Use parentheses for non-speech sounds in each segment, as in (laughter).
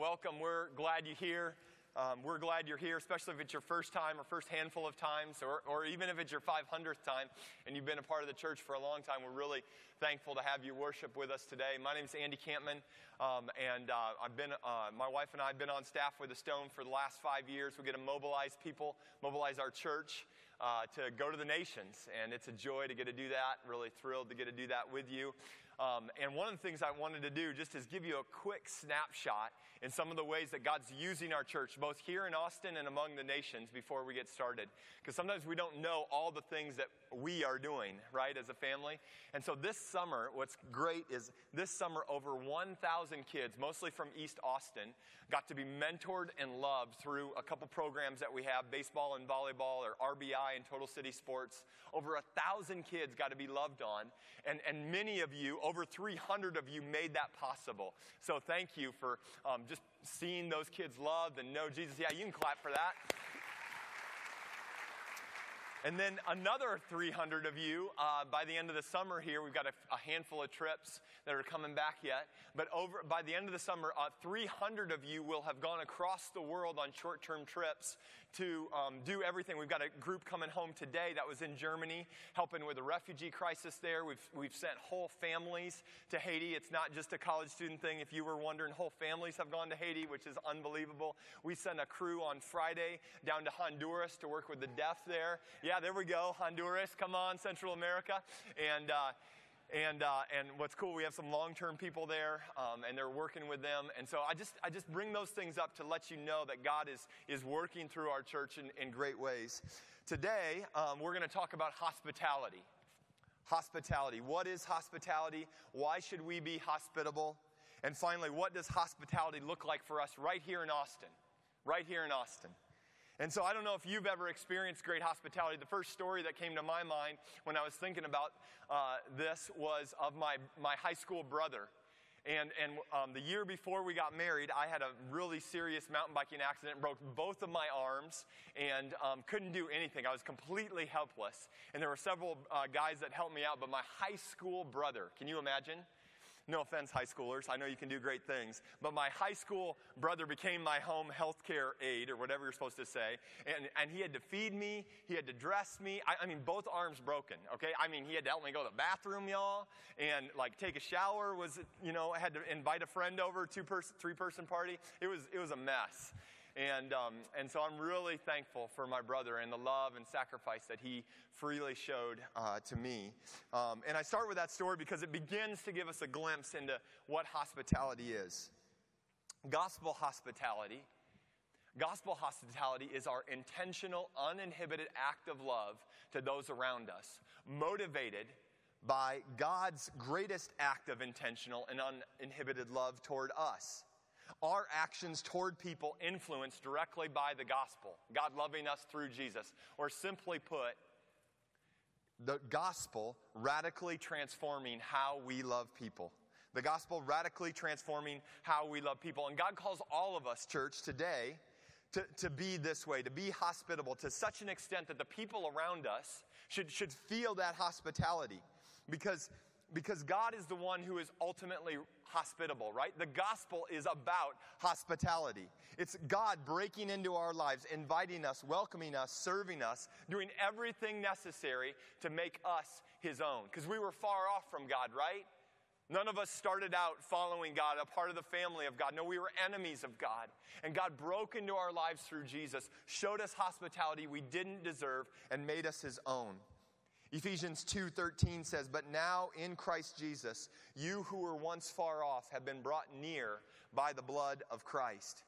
Welcome. We're glad you're here. Um, we're glad you're here, especially if it's your first time or first handful of times, or, or even if it's your 500th time and you've been a part of the church for a long time. We're really thankful to have you worship with us today. My name is Andy Kampman, um, and uh, I've been, uh, my wife and I have been on staff with the Stone for the last five years. We get to mobilize people, mobilize our church. Uh, to go to the nations, and it's a joy to get to do that. Really thrilled to get to do that with you. Um, and one of the things I wanted to do just is give you a quick snapshot in some of the ways that God's using our church, both here in Austin and among the nations, before we get started. Because sometimes we don't know all the things that we are doing, right, as a family. And so this summer, what's great is this summer, over 1,000 kids, mostly from East Austin, got to be mentored and loved through a couple programs that we have baseball and volleyball, or RBI and Total City Sports. Over a thousand kids got to be loved on. And, and many of you, over 300 of you made that possible. So thank you for um, just seeing those kids loved and know Jesus. Yeah, you can clap for that. And then another 300 of you uh, by the end of the summer here. We've got a, a, handful of trips that are coming back yet. But over by the end of the summer, uh, 300 of you will have gone across the world on short term trips to um, do everything. We've got a group coming home today that was in Germany, helping with the refugee crisis there. We've, we've sent whole families to Haiti. It's not just a college student thing. If you were wondering, whole families have gone to Haiti, which is unbelievable. We sent a crew on Friday down to Honduras to work with the deaf there. Yeah, yeah, there we go. Honduras, come on, Central America. And, uh, and, uh, and what's cool, we have some long term people there, um, and they're working with them. And so I just, I just bring those things up to let you know that God is, is working through our church in, in great ways. Today, um, we're going to talk about hospitality. Hospitality. What is hospitality? Why should we be hospitable? And finally, what does hospitality look like for us right here in Austin? Right here in Austin. And so I don't know if you've ever experienced great hospitality. The first story that came to my mind when I was thinking about uh, this was of my, my high school brother. And, and um, the year before we got married, I had a really serious mountain biking accident, broke both of my arms, and um, couldn't do anything. I was completely helpless. And there were several uh, guys that helped me out, but my high school brother, can you imagine? No offense, high schoolers. I know you can do great things. But my high school brother became my home health care aide, or whatever you're supposed to say. And, and he had to feed me, he had to dress me. I, I mean, both arms broken, okay? I mean, he had to help me go to the bathroom, y'all, and like take a shower, was, you know, I had to invite a friend over, two person, three person party. It was, it was a mess. And, um, and so I'm really thankful for my brother and the love and sacrifice that he freely showed uh, to me. Um, and I start with that story because it begins to give us a glimpse into what hospitality is. Gospel hospitality. Gospel hospitality is our intentional, uninhibited act of love to those around us, motivated by God's greatest act of intentional and uninhibited love toward us. Our actions toward people influenced directly by the gospel, God loving us through Jesus. Or simply put, the gospel radically transforming how we love people. The gospel radically transforming how we love people. And God calls all of us, church, today to, to be this way, to be hospitable to such an extent that the people around us should, should feel that hospitality. Because because God is the one who is ultimately hospitable, right? The gospel is about hospitality. It's God breaking into our lives, inviting us, welcoming us, serving us, doing everything necessary to make us his own. Because we were far off from God, right? None of us started out following God, a part of the family of God. No, we were enemies of God. And God broke into our lives through Jesus, showed us hospitality we didn't deserve, and made us his own. Ephesians 2:13 says, "But now in Christ Jesus, you who were once far off have been brought near by the blood of Christ."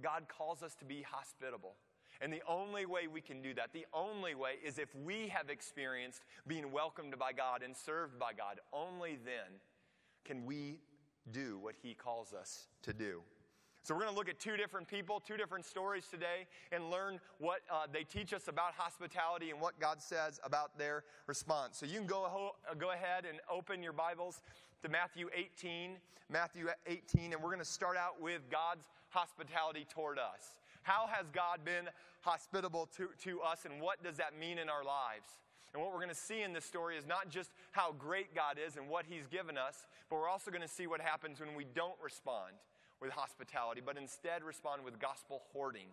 God calls us to be hospitable. And the only way we can do that, the only way is if we have experienced being welcomed by God and served by God. Only then can we do what he calls us to do. So, we're going to look at two different people, two different stories today, and learn what uh, they teach us about hospitality and what God says about their response. So, you can go, ho- uh, go ahead and open your Bibles to Matthew 18. Matthew 18, and we're going to start out with God's hospitality toward us. How has God been hospitable to, to us, and what does that mean in our lives? And what we're going to see in this story is not just how great God is and what He's given us, but we're also going to see what happens when we don't respond with hospitality, but instead respond with gospel hoarding,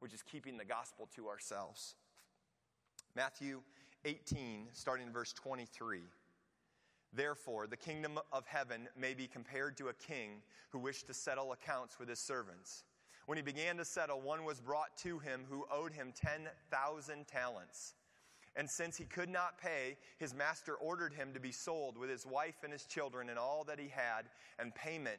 which is keeping the gospel to ourselves. Matthew 18, starting in verse 23. Therefore, the kingdom of heaven may be compared to a king who wished to settle accounts with his servants. When he began to settle, one was brought to him who owed him 10,000 talents. And since he could not pay, his master ordered him to be sold with his wife and his children and all that he had, and payment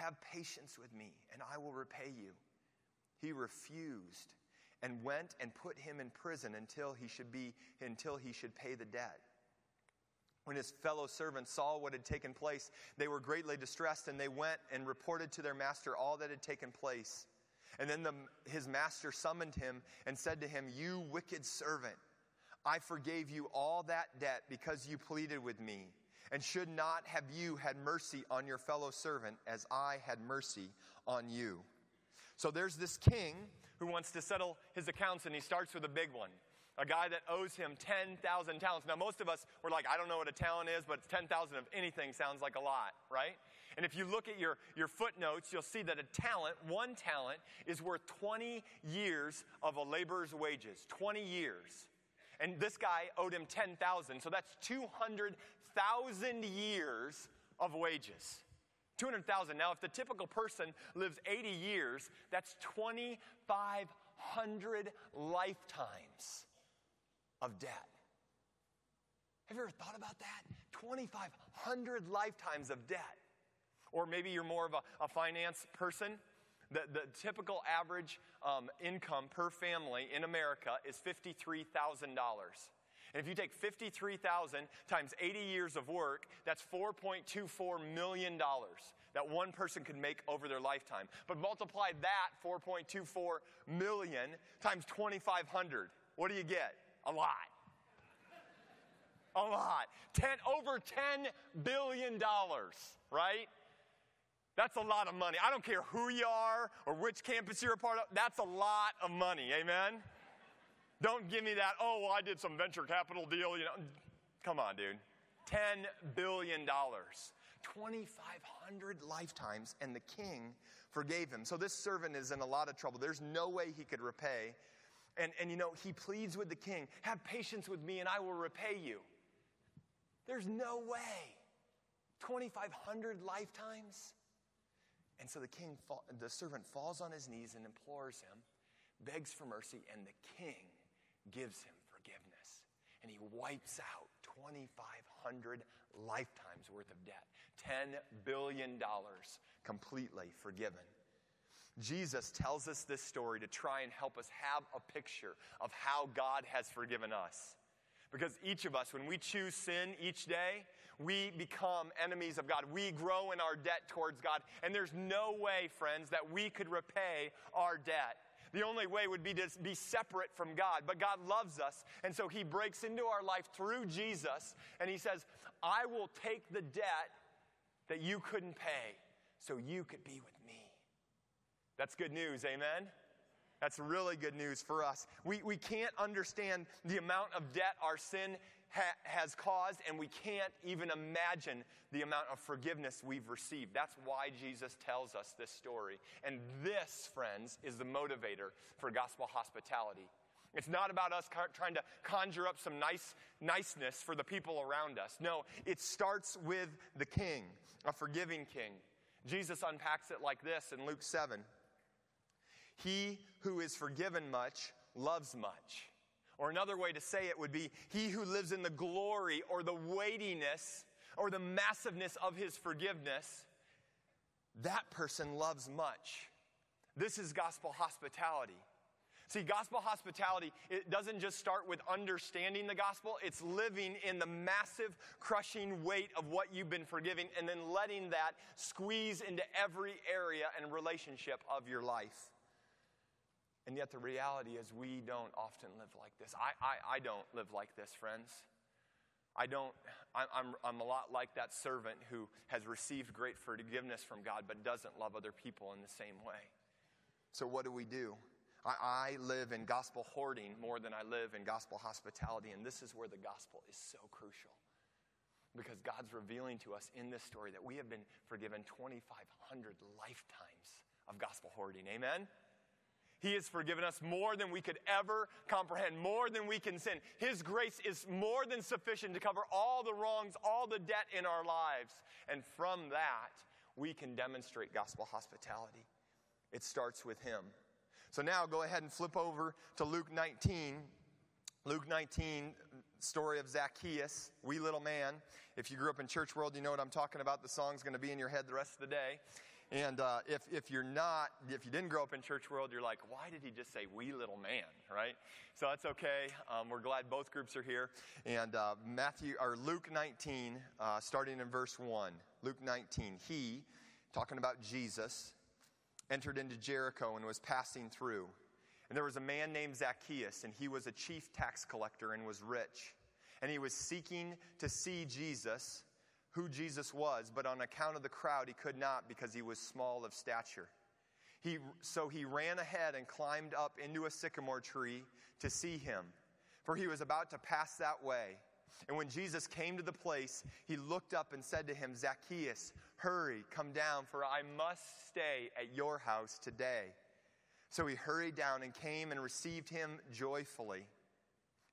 Have patience with me, and I will repay you. He refused and went and put him in prison until he should be until he should pay the debt. When his fellow servants saw what had taken place, they were greatly distressed, and they went and reported to their master all that had taken place. And then the, his master summoned him and said to him, You wicked servant, I forgave you all that debt because you pleaded with me. And should not have you had mercy on your fellow servant as I had mercy on you? So there's this king who wants to settle his accounts, and he starts with a big one a guy that owes him 10,000 talents. Now, most of us, we're like, I don't know what a talent is, but 10,000 of anything sounds like a lot, right? And if you look at your, your footnotes, you'll see that a talent, one talent, is worth 20 years of a laborer's wages. 20 years. And this guy owed him 10,000, so that's 200,000 years of wages. 200,000. Now, if the typical person lives 80 years, that's 2,500 lifetimes of debt. Have you ever thought about that? 2,500 lifetimes of debt. Or maybe you're more of a, a finance person. The, the typical average um, income per family in America is $53,000. And if you take 53,000 times 80 years of work, that's 4.24 million dollars that one person could make over their lifetime. But multiply that 4.24 million times 2500. What do you get? A lot. A lot. Ten, over $10 billion, right? That's a lot of money. I don't care who you are or which campus you're a part of, that's a lot of money. Amen? Don't give me that, oh, well, I did some venture capital deal, you know. Come on, dude. $10 billion. 2,500 lifetimes, and the king forgave him. So this servant is in a lot of trouble. There's no way he could repay. And, and you know, he pleads with the king, Have patience with me, and I will repay you. There's no way. 2,500 lifetimes? And so the king, the servant falls on his knees and implores him, begs for mercy, and the king gives him forgiveness. And he wipes out 2,500 lifetimes worth of debt. $10 billion completely forgiven. Jesus tells us this story to try and help us have a picture of how God has forgiven us. Because each of us, when we choose sin each day, we become enemies of God. We grow in our debt towards God. And there's no way, friends, that we could repay our debt. The only way would be to be separate from God. But God loves us. And so He breaks into our life through Jesus. And He says, I will take the debt that you couldn't pay so you could be with me. That's good news. Amen? That's really good news for us. We, we can't understand the amount of debt our sin ha- has caused, and we can't even imagine the amount of forgiveness we've received. That's why Jesus tells us this story. And this, friends, is the motivator for gospel hospitality. It's not about us trying to conjure up some nice niceness for the people around us. No, it starts with the king, a forgiving king. Jesus unpacks it like this in Luke 7. He who is forgiven much loves much. Or another way to say it would be, He who lives in the glory or the weightiness or the massiveness of His forgiveness, that person loves much. This is gospel hospitality. See, gospel hospitality, it doesn't just start with understanding the gospel, it's living in the massive, crushing weight of what you've been forgiving and then letting that squeeze into every area and relationship of your life. And yet, the reality is, we don't often live like this. I, I, I don't live like this, friends. I don't, I'm, I'm a lot like that servant who has received great forgiveness from God but doesn't love other people in the same way. So, what do we do? I, I live in gospel hoarding more than I live in gospel hospitality, and this is where the gospel is so crucial. Because God's revealing to us in this story that we have been forgiven 2,500 lifetimes of gospel hoarding. Amen? He has forgiven us more than we could ever comprehend, more than we can sin. His grace is more than sufficient to cover all the wrongs, all the debt in our lives. And from that, we can demonstrate gospel hospitality. It starts with Him. So now go ahead and flip over to Luke 19. Luke 19, story of Zacchaeus, wee little man. If you grew up in church world, you know what I'm talking about. The song's going to be in your head the rest of the day. And uh, if, if you're not, if you didn't grow up in church world, you're like, why did he just say wee little man, right? So that's okay. Um, we're glad both groups are here. And uh, Matthew, or Luke 19, uh, starting in verse 1. Luke 19, he, talking about Jesus, entered into Jericho and was passing through. And there was a man named Zacchaeus, and he was a chief tax collector and was rich. And he was seeking to see Jesus who Jesus was, but on account of the crowd, he could not because he was small of stature. He, so he ran ahead and climbed up into a sycamore tree to see him, for he was about to pass that way. And when Jesus came to the place, he looked up and said to him, Zacchaeus, hurry, come down, for I must stay at your house today. So he hurried down and came and received him joyfully.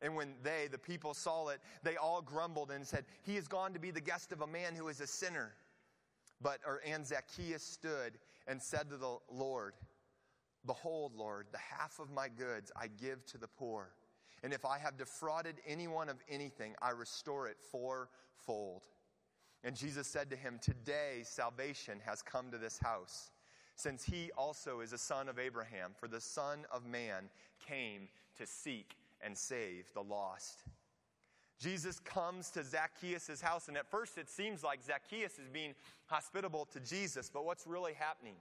And when they, the people, saw it, they all grumbled and said, He has gone to be the guest of a man who is a sinner. But, or, and Zacchaeus stood and said to the Lord, Behold, Lord, the half of my goods I give to the poor. And if I have defrauded anyone of anything, I restore it fourfold. And Jesus said to him, Today salvation has come to this house, since he also is a son of Abraham, for the Son of Man came to seek and save the lost. Jesus comes to Zacchaeus' house, and at first it seems like Zacchaeus is being hospitable to Jesus, but what's really happening?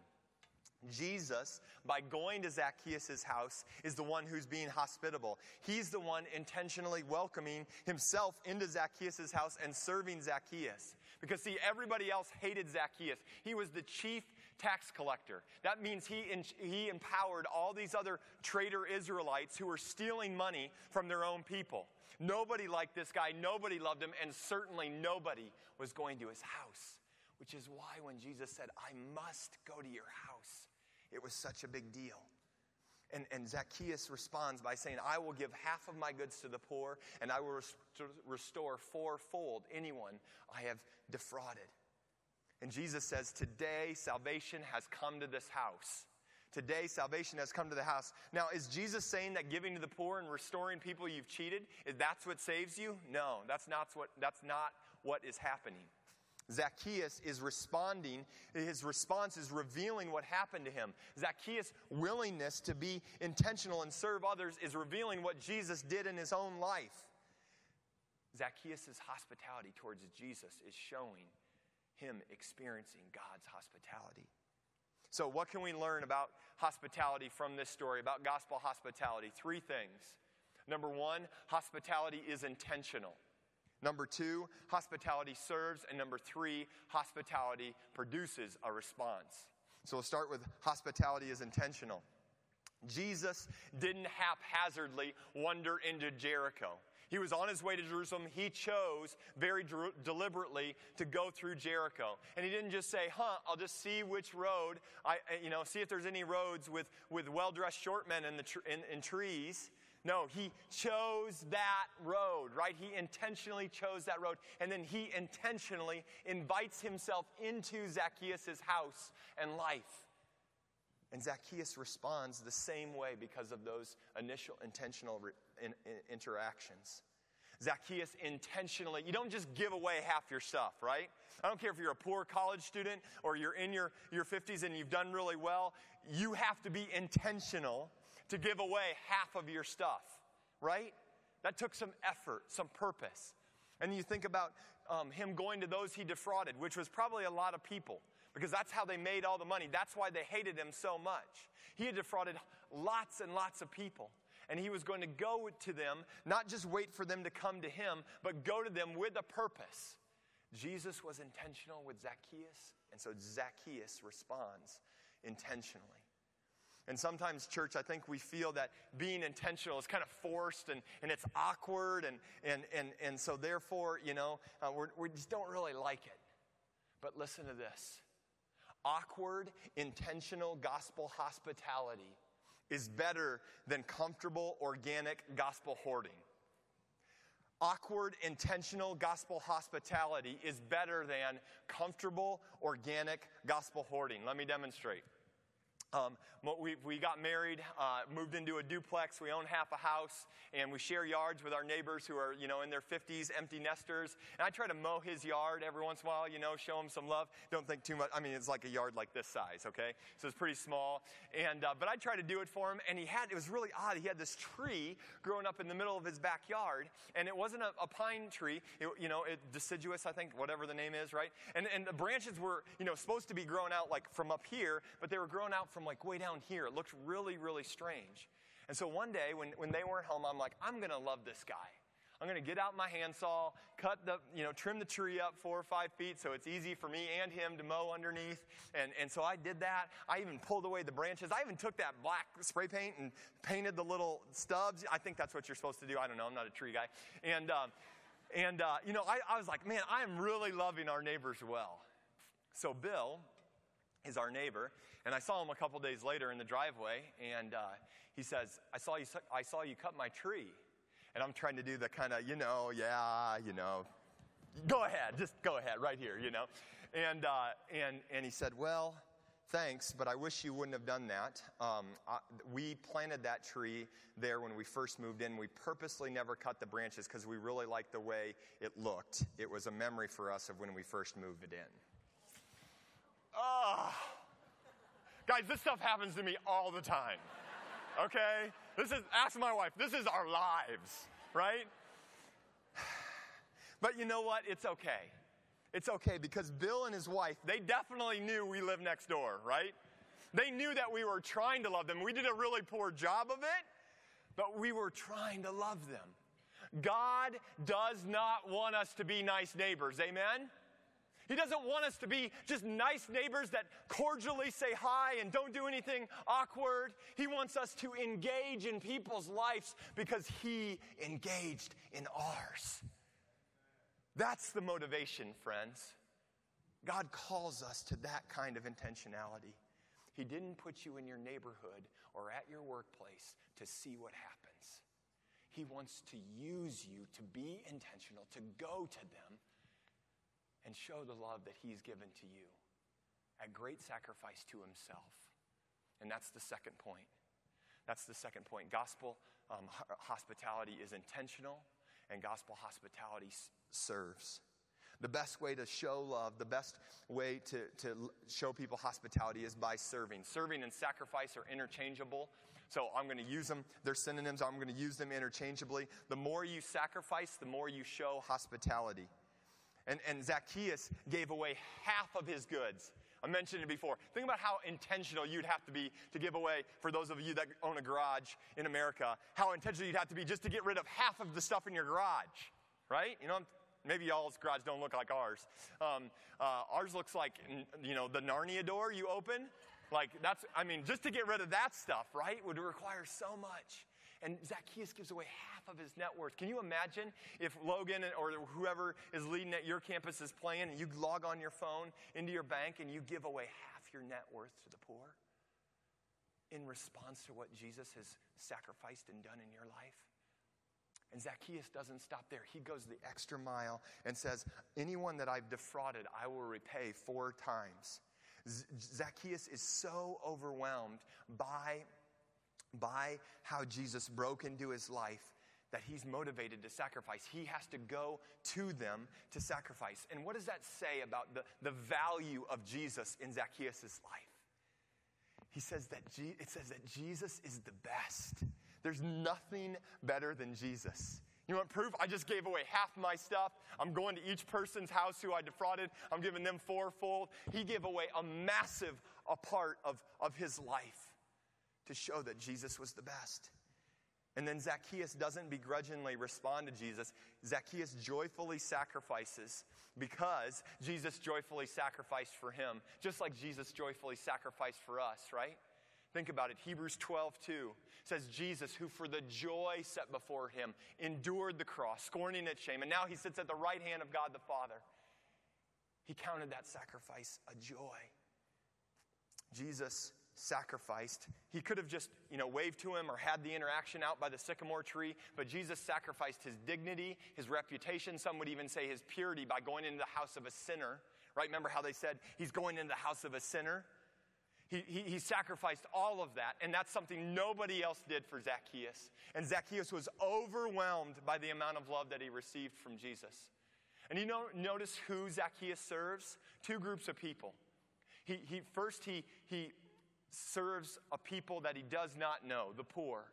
Jesus, by going to Zacchaeus' house, is the one who's being hospitable. He's the one intentionally welcoming himself into Zacchaeus' house and serving Zacchaeus. Because, see, everybody else hated Zacchaeus. He was the chief tax collector. That means he, he empowered all these other traitor Israelites who were stealing money from their own people. Nobody liked this guy, nobody loved him, and certainly nobody was going to his house. Which is why when Jesus said, I must go to your house, it was such a big deal. And, and, Zacchaeus responds by saying, I will give half of my goods to the poor, and I will rest- restore fourfold anyone I have defrauded. And Jesus says, Today salvation has come to this house. Today salvation has come to the house. Now, is Jesus saying that giving to the poor and restoring people you've cheated, is that's what saves you? No, that's not what, that's not what is happening. Zacchaeus is responding. His response is revealing what happened to him. Zacchaeus' willingness to be intentional and serve others is revealing what Jesus did in his own life. Zacchaeus' hospitality towards Jesus is showing him experiencing God's hospitality. So, what can we learn about hospitality from this story, about gospel hospitality? Three things. Number one, hospitality is intentional. Number two, hospitality serves. And number three, hospitality produces a response. So we'll start with hospitality is intentional. Jesus didn't haphazardly wander into Jericho. He was on his way to Jerusalem. He chose very deliberately to go through Jericho. And he didn't just say, huh, I'll just see which road, I, you know, see if there's any roads with, with well dressed short men in, the tr- in, in trees. No, he chose that road, right? He intentionally chose that road. And then he intentionally invites himself into Zacchaeus' house and life. And Zacchaeus responds the same way because of those initial intentional re- in, in interactions. Zacchaeus intentionally, you don't just give away half your stuff, right? I don't care if you're a poor college student or you're in your, your 50s and you've done really well. You have to be intentional to give away half of your stuff, right? That took some effort, some purpose. And you think about um, him going to those he defrauded, which was probably a lot of people. Because that's how they made all the money. That's why they hated him so much. He had defrauded lots and lots of people. And he was going to go to them, not just wait for them to come to him, but go to them with a purpose. Jesus was intentional with Zacchaeus, and so Zacchaeus responds intentionally. And sometimes, church, I think we feel that being intentional is kind of forced and, and it's awkward, and, and, and, and so therefore, you know, uh, we just don't really like it. But listen to this awkward, intentional gospel hospitality is better than comfortable, organic gospel hoarding. Awkward, intentional gospel hospitality is better than comfortable, organic gospel hoarding. Let me demonstrate. Um, we, we got married, uh, moved into a duplex. We own half a house, and we share yards with our neighbors who are, you know, in their 50s, empty nesters. And I try to mow his yard every once in a while, you know, show him some love. Don't think too much. I mean, it's like a yard like this size, okay? So it's pretty small. And uh, but I try to do it for him, and he had. It was really odd. He had this tree growing up in the middle of his backyard, and it wasn't a, a pine tree. It, you know, it, deciduous, I think, whatever the name is, right? And and the branches were, you know, supposed to be growing out like from up here, but they were growing out from like way down here. It looked really, really strange. And so one day when, when they weren't home, I'm like, I'm going to love this guy. I'm going to get out my handsaw, cut the, you know, trim the tree up four or five feet so it's easy for me and him to mow underneath. And, and so I did that. I even pulled away the branches. I even took that black spray paint and painted the little stubs. I think that's what you're supposed to do. I don't know. I'm not a tree guy. And, um, and uh, you know, I, I was like, man, I am really loving our neighbors well. So Bill is our neighbor. And I saw him a couple days later in the driveway, and uh, he says, I saw, you, I saw you cut my tree. And I'm trying to do the kind of, you know, yeah, you know, go ahead, just go ahead, right here, you know. And, uh, and, and he said, Well, thanks, but I wish you wouldn't have done that. Um, I, we planted that tree there when we first moved in. We purposely never cut the branches because we really liked the way it looked. It was a memory for us of when we first moved it in. Oh. Guys, this stuff happens to me all the time. Okay? This is, ask my wife, this is our lives, right? (sighs) But you know what? It's okay. It's okay because Bill and his wife, they definitely knew we lived next door, right? They knew that we were trying to love them. We did a really poor job of it, but we were trying to love them. God does not want us to be nice neighbors. Amen? He doesn't want us to be just nice neighbors that cordially say hi and don't do anything awkward. He wants us to engage in people's lives because He engaged in ours. That's the motivation, friends. God calls us to that kind of intentionality. He didn't put you in your neighborhood or at your workplace to see what happens. He wants to use you to be intentional, to go to them and show the love that He's given to you at great sacrifice to Himself. And that's the second point. That's the second point. Gospel um, hospitality is intentional, and gospel hospitality s- serves. The best way to show love, the best way to, to show people hospitality is by serving. Serving and sacrifice are interchangeable. So I'm going to use them. They're synonyms. I'm going to use them interchangeably. The more you sacrifice, the more you show hospitality. And, and Zacchaeus gave away half of his goods. I mentioned it before. Think about how intentional you'd have to be to give away, for those of you that own a garage in America, how intentional you'd have to be just to get rid of half of the stuff in your garage, right? You know, maybe y'all's garage don't look like ours. Um, uh, ours looks like, you know, the Narnia door you open. Like, that's, I mean, just to get rid of that stuff, right, would require so much. And Zacchaeus gives away half of his net worth. Can you imagine if Logan or whoever is leading at your campus is playing and you log on your phone into your bank and you give away half your net worth to the poor in response to what Jesus has sacrificed and done in your life? And Zacchaeus doesn't stop there. He goes the extra mile and says, Anyone that I've defrauded, I will repay four times. Zacchaeus is so overwhelmed by by how Jesus broke into his life that he's motivated to sacrifice. He has to go to them to sacrifice. And what does that say about the, the value of Jesus in Zacchaeus' life? He says that it says that Jesus is the best. There's nothing better than Jesus. You want proof? I just gave away half my stuff. I'm going to each person's house who I defrauded. I'm giving them fourfold. He gave away a massive a part of, of his life to show that Jesus was the best. And then Zacchaeus doesn't begrudgingly respond to Jesus. Zacchaeus joyfully sacrifices because Jesus joyfully sacrificed for him, just like Jesus joyfully sacrificed for us, right? Think about it. Hebrews 12, 2 says, Jesus, who for the joy set before him endured the cross, scorning its shame, and now he sits at the right hand of God the Father. He counted that sacrifice a joy. Jesus sacrificed. He could have just, you know, waved to him or had the interaction out by the sycamore tree, but Jesus sacrificed his dignity, his reputation, some would even say his purity by going into the house of a sinner. Right? Remember how they said he's going into the house of a sinner? He, he, he, sacrificed all of that, and that's something nobody else did for Zacchaeus. And Zacchaeus was overwhelmed by the amount of love that he received from Jesus. And you know, notice who Zacchaeus serves? Two groups of people. He, he, first, he, he serves a people that he does not know, the poor.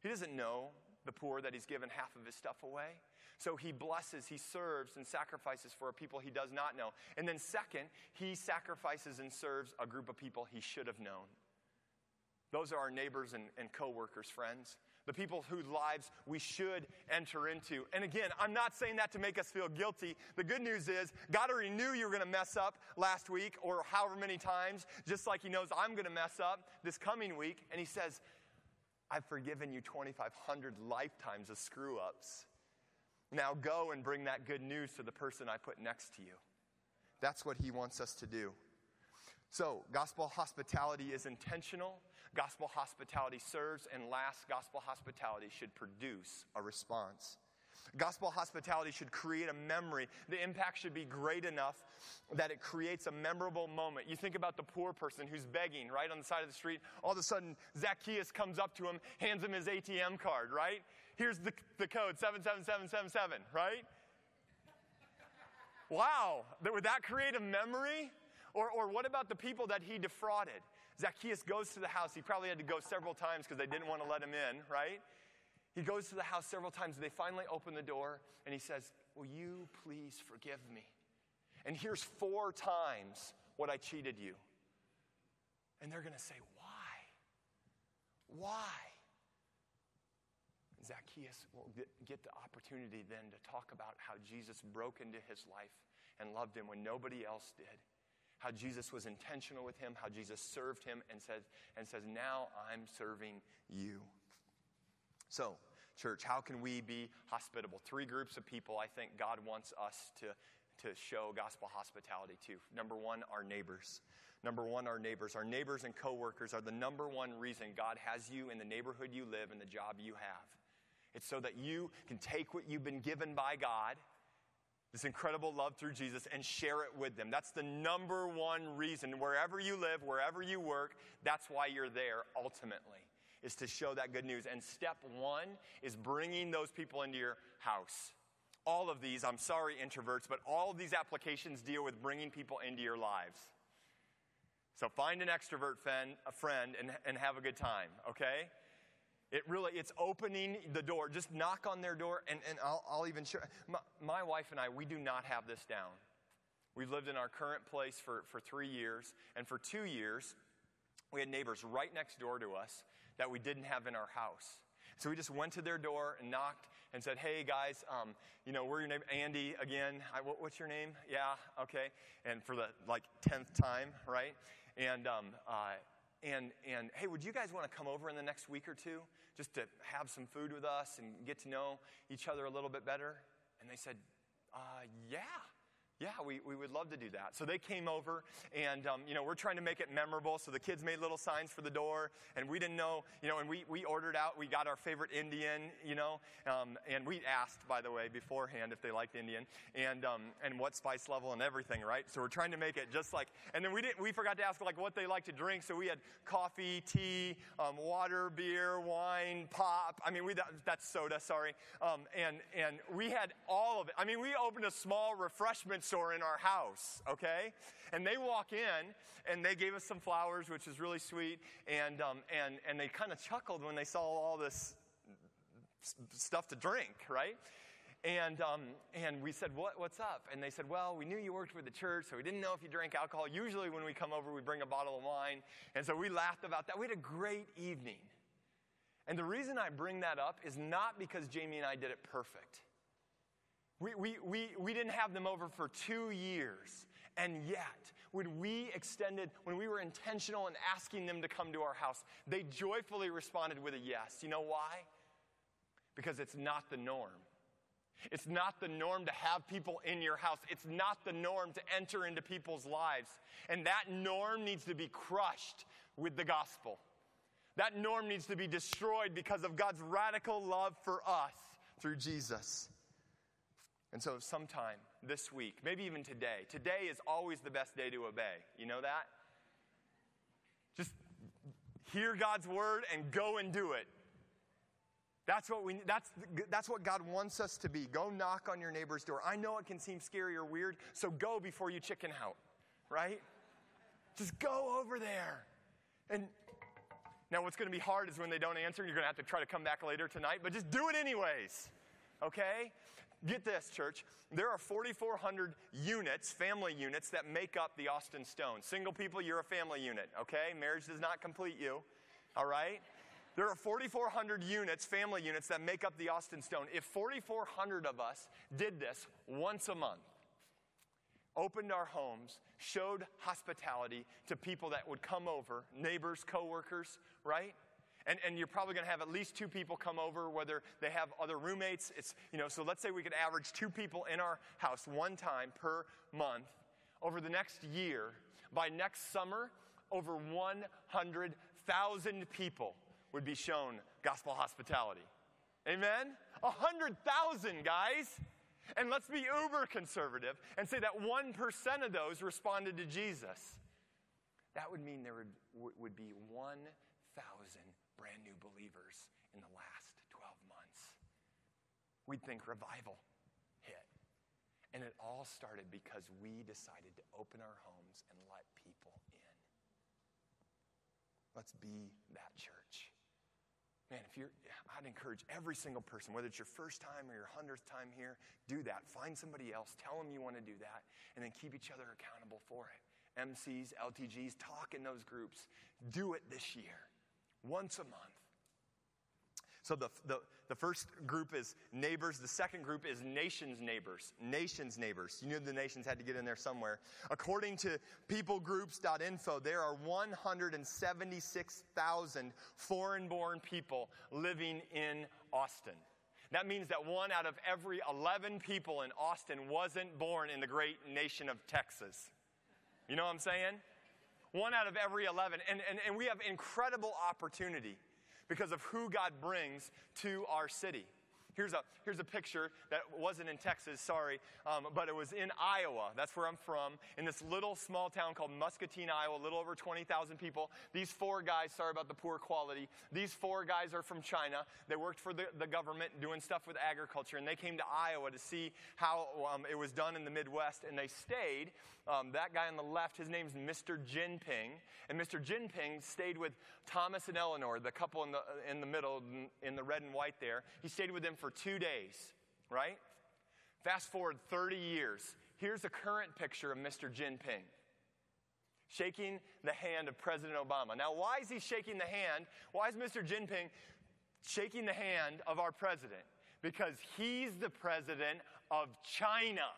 He doesn't know the poor that he's given half of his stuff away. So he blesses, he serves, and sacrifices for a people he does not know. And then, second, he sacrifices and serves a group of people he should have known. Those are our neighbors and, and co workers, friends. The people whose lives we should enter into. And again, I'm not saying that to make us feel guilty. The good news is, God already knew you were going to mess up last week or however many times, just like He knows I'm going to mess up this coming week. And He says, I've forgiven you 2,500 lifetimes of screw ups. Now go and bring that good news to the person I put next to you. That's what he wants us to do. So, gospel hospitality is intentional. Gospel hospitality serves. And last, gospel hospitality should produce a response. Gospel hospitality should create a memory. The impact should be great enough that it creates a memorable moment. You think about the poor person who's begging right on the side of the street. All of a sudden, Zacchaeus comes up to him, hands him his ATM card, right? Here's the, the code 77777, right? Wow, would that create a memory? Or, or what about the people that he defrauded? Zacchaeus goes to the house. He probably had to go several times because they didn't want to let him in, right? He goes to the house several times. They finally open the door and he says, Will you please forgive me? And here's four times what I cheated you. And they're going to say, Why? Why? Zacchaeus will get the opportunity then to talk about how Jesus broke into his life and loved him when nobody else did. How Jesus was intentional with him, how Jesus served him and says, and says, Now I'm serving you. So, church, how can we be hospitable? Three groups of people I think God wants us to, to show gospel hospitality to. Number one, our neighbors. Number one, our neighbors. Our neighbors and coworkers are the number one reason God has you in the neighborhood you live and the job you have. It's so that you can take what you've been given by God, this incredible love through Jesus, and share it with them. That's the number one reason. Wherever you live, wherever you work, that's why you're there ultimately, is to show that good news. And step one is bringing those people into your house. All of these, I'm sorry, introverts, but all of these applications deal with bringing people into your lives. So find an extrovert friend, a friend and, and have a good time, okay? It really, it's opening the door. Just knock on their door, and, and I'll, I'll even show. My, my wife and I, we do not have this down. We've lived in our current place for, for three years, and for two years, we had neighbors right next door to us that we didn't have in our house. So we just went to their door and knocked and said, "Hey guys, um, you know we're your neighbor, Andy again. I, what, what's your name? Yeah, okay." And for the like tenth time, right? And um, uh, and, and hey, would you guys want to come over in the next week or two just to have some food with us and get to know each other a little bit better? And they said, uh, yeah. Yeah, we, we would love to do that. So they came over, and um, you know we're trying to make it memorable. So the kids made little signs for the door, and we didn't know, you know, and we, we ordered out. We got our favorite Indian, you know, um, and we asked, by the way, beforehand if they liked Indian, and um, and what spice level and everything, right? So we're trying to make it just like. And then we didn't. We forgot to ask like what they like to drink. So we had coffee, tea, um, water, beer, wine, pop. I mean, we that, that's soda. Sorry, um, and and we had all of it. I mean, we opened a small refreshment store in our house, okay? And they walk in and they gave us some flowers, which is really sweet. And, um, and, and they kind of chuckled when they saw all this stuff to drink, right? And, um, and we said, what, What's up? And they said, Well, we knew you worked with the church, so we didn't know if you drank alcohol. Usually, when we come over, we bring a bottle of wine. And so we laughed about that. We had a great evening. And the reason I bring that up is not because Jamie and I did it perfect. We, we, we, we didn't have them over for two years. And yet, when we extended, when we were intentional in asking them to come to our house, they joyfully responded with a yes. You know why? Because it's not the norm. It's not the norm to have people in your house. It's not the norm to enter into people's lives. And that norm needs to be crushed with the gospel. That norm needs to be destroyed because of God's radical love for us through Jesus. And so, sometime this week, maybe even today, today is always the best day to obey. You know that? Just hear God's word and go and do it. That's what, we, that's, that's what God wants us to be. Go knock on your neighbor's door. I know it can seem scary or weird, so go before you chicken out, right? Just go over there. And now, what's going to be hard is when they don't answer, you're going to have to try to come back later tonight, but just do it anyways, okay? Get this, church. There are 4,400 units, family units, that make up the Austin Stone. Single people, you're a family unit, okay? Marriage does not complete you, all right? There are 4,400 units, family units, that make up the Austin Stone. If 4,400 of us did this once a month, opened our homes, showed hospitality to people that would come over, neighbors, coworkers, right? And, and you're probably going to have at least two people come over, whether they have other roommates. It's, you know, so let's say we could average two people in our house one time per month. Over the next year, by next summer, over 100,000 people would be shown gospel hospitality. Amen? A hundred thousand, guys. And let's be uber conservative and say that 1% of those responded to Jesus. That would mean there would, would be 1,000 brand new believers in the last 12 months. We'd think revival hit. And it all started because we decided to open our homes and let people in. Let's be that church man, if you're, I'd encourage every single person, whether it's your first time or your hundredth time here, do that. Find somebody else, tell them you want to do that, and then keep each other accountable for it. MCs, LTGs, talk in those groups. Do it this year, once a month. So the, the, the first group is neighbors. The second group is nations neighbors. Nations neighbors. You knew the nations had to get in there somewhere. According to peoplegroups.info, there are 176,000 foreign born people living in Austin. That means that one out of every 11 people in Austin wasn't born in the great nation of Texas. You know what I'm saying? One out of every 11. And, and, and we have incredible opportunity because of who God brings to our city. Here's a, here's a picture that wasn't in Texas, sorry, um, but it was in Iowa. That's where I'm from, in this little small town called Muscatine, Iowa, a little over 20,000 people. These four guys, sorry about the poor quality, these four guys are from China. They worked for the, the government doing stuff with agriculture, and they came to Iowa to see how um, it was done in the Midwest, and they stayed. Um, that guy on the left, his name's Mr. Jinping, and Mr. Jinping stayed with Thomas and Eleanor, the couple in the, in the middle, in the red and white there. He stayed with them for for two days, right? Fast forward 30 years. Here's a current picture of Mr. Jinping shaking the hand of President Obama. Now, why is he shaking the hand? Why is Mr. Jinping shaking the hand of our president? Because he's the president of China.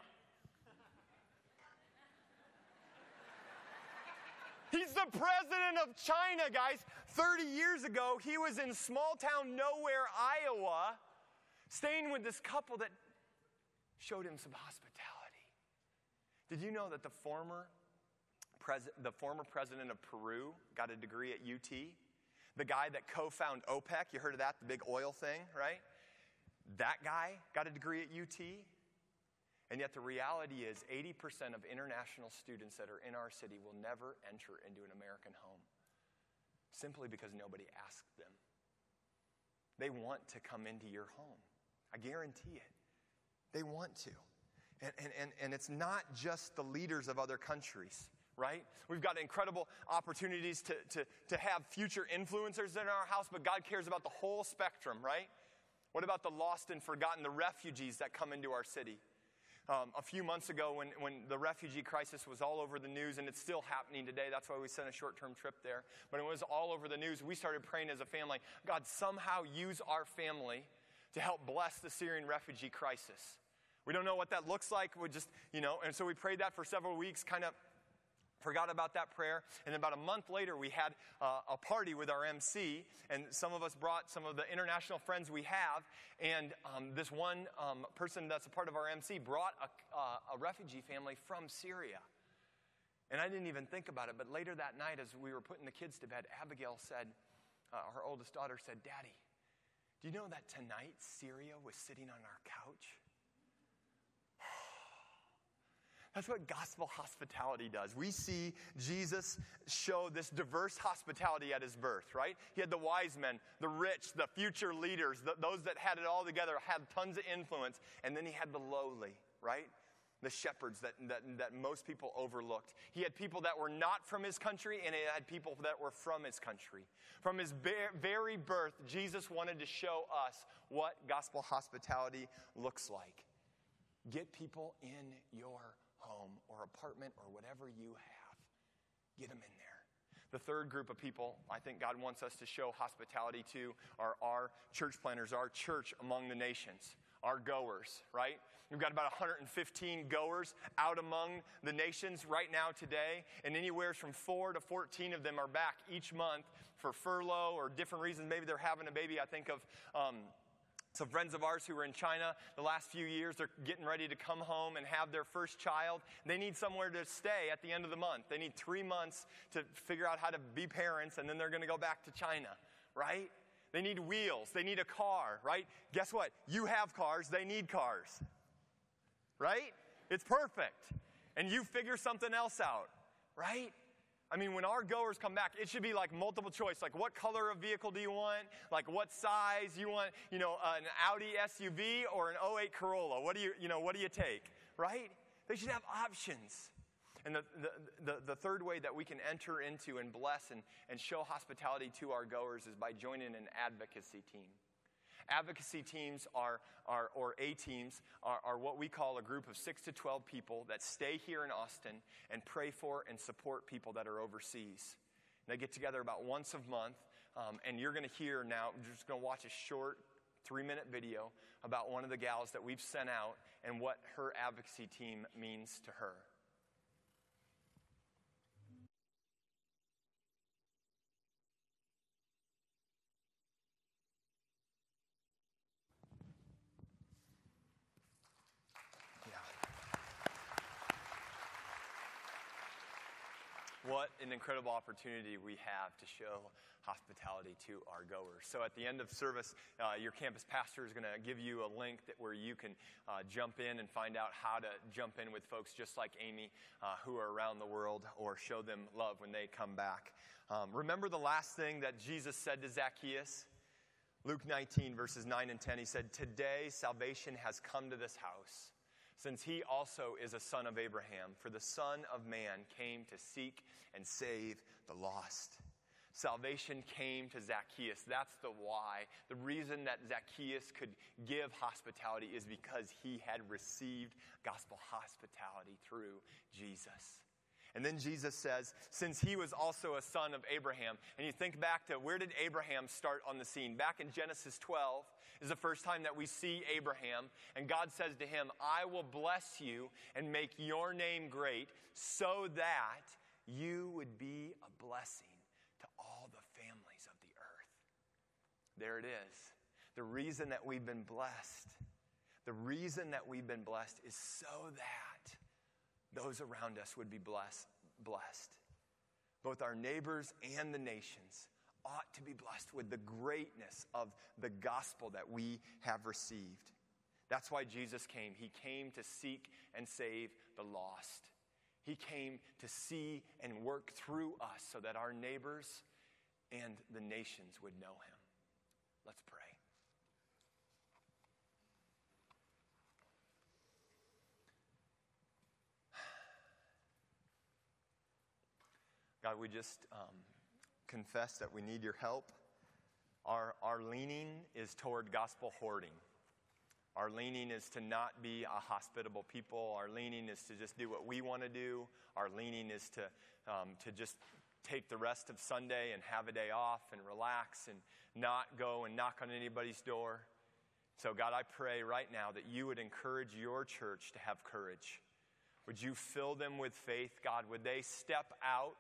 He's the president of China, guys. 30 years ago, he was in small town nowhere, Iowa staying with this couple that showed him some hospitality. Did you know that the former, pres- the former president of Peru got a degree at UT? The guy that co founded OPEC, you heard of that, the big oil thing, right? That guy got a degree at UT. And yet, the reality is 80% of international students that are in our city will never enter into an American home simply because nobody asked them. They want to come into your home. I guarantee it. They want to. And, and, and, and it's not just the leaders of other countries, right? We've got incredible opportunities to, to, to have future influencers in our house, but God cares about the whole spectrum, right? What about the lost and forgotten, the refugees that come into our city? Um, a few months ago, when, when the refugee crisis was all over the news, and it's still happening today, that's why we sent a short term trip there. But it was all over the news. We started praying as a family God, somehow use our family to help bless the Syrian refugee crisis. We don't know what that looks like. We just, you know, and so we prayed that for several weeks, kind of forgot about that prayer. And about a month later, we had uh, a party with our MC, and some of us brought some of the international friends we have. And um, this one um, person that's a part of our MC brought a, uh, a refugee family from Syria. And I didn't even think about it, but later that night, as we were putting the kids to bed, Abigail said, uh, our oldest daughter said, Daddy, do you know that tonight Syria was sitting on our couch? (sighs) That's what gospel hospitality does. We see Jesus show this diverse hospitality at his birth, right? He had the wise men, the rich, the future leaders, the, those that had it all together, had tons of influence, and then he had the lowly, right? The shepherds that, that, that most people overlooked. He had people that were not from his country, and he had people that were from his country. From his very birth, Jesus wanted to show us what gospel hospitality looks like. Get people in your home or apartment or whatever you have. Get them in there. The third group of people I think God wants us to show hospitality to are our church planters, our church among the nations, our goers, right? We've got about 115 goers out among the nations right now today, and anywhere from four to 14 of them are back each month for furlough or different reasons. Maybe they're having a baby. I think of um, some friends of ours who were in China the last few years, they're getting ready to come home and have their first child. They need somewhere to stay at the end of the month. They need three months to figure out how to be parents, and then they're going to go back to China, right? They need wheels. They need a car, right? Guess what? You have cars. They need cars, right? It's perfect. And you figure something else out, right? I mean, when our goers come back, it should be like multiple choice. Like, what color of vehicle do you want? Like, what size you want? You know, an Audi SUV or an 08 Corolla? What do you, you know, what do you take? Right? They should have options. And the, the, the, the, third way that we can enter into and bless and, and show hospitality to our goers is by joining an advocacy team. Advocacy teams are, are or A teams are, are what we call a group of six to 12 people that stay here in Austin and pray for and support people that are overseas. They get together about once a month, um, and you're going to hear now, you're just going to watch a short three minute video about one of the gals that we've sent out and what her advocacy team means to her. What an incredible opportunity we have to show hospitality to our goers. So at the end of service, uh, your campus pastor is going to give you a link that, where you can uh, jump in and find out how to jump in with folks just like Amy uh, who are around the world or show them love when they come back. Um, remember the last thing that Jesus said to Zacchaeus? Luke 19, verses 9 and 10, he said, Today salvation has come to this house since he also is a son of Abraham. For the Son of Man came to seek and save the lost. Salvation came to Zacchaeus. That's the why. The reason that Zacchaeus could give hospitality is because he had received gospel hospitality through Jesus. And then Jesus says, since he was also a son of Abraham, and you think back to where did Abraham start on the scene? Back in Genesis 12 is the first time that we see Abraham, and God says to him, I will bless you and make your name great so that you would be a blessing to all the families of the earth. There it is. The reason that we've been blessed, the reason that we've been blessed is so that those around us would be blessed, blessed. Both our neighbors and the nations ought to be blessed with the greatness of the gospel that we have received. That's why Jesus came. He came to seek and save the lost. He came to see and work through us so that our neighbors and the nations would know him. Let's pray. (sighs) God, we just um, confess that we need your help. Our, our leaning is toward gospel hoarding. Our leaning is to not be a hospitable people. Our leaning is to just do what we want to do. Our leaning is to, um, to just take the rest of Sunday and have a day off and relax and not go and knock on anybody's door. So, God, I pray right now that you would encourage your church to have courage. Would you fill them with faith, God? Would they step out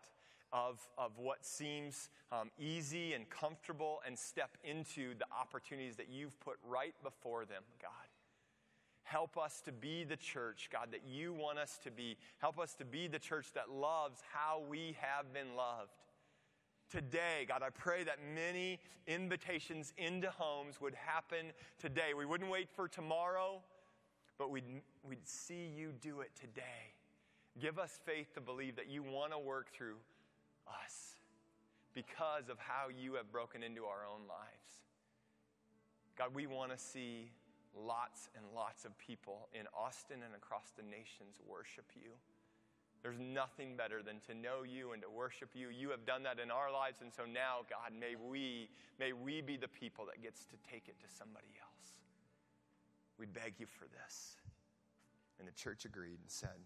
of, of what seems um, easy and comfortable and step into the opportunities that you've put right before them, God? Help us to be the church, God, that you want us to be. Help us to be the church that loves how we have been loved. Today, God, I pray that many invitations into homes would happen today. We wouldn't wait for tomorrow, but we'd, we'd see you do it today. Give us faith to believe that you want to work through us because of how you have broken into our own lives. God, we want to see lots and lots of people in Austin and across the nations worship you. There's nothing better than to know you and to worship you. You have done that in our lives, and so now, God, may we, may we be the people that gets to take it to somebody else. We beg you for this. And the church agreed and said,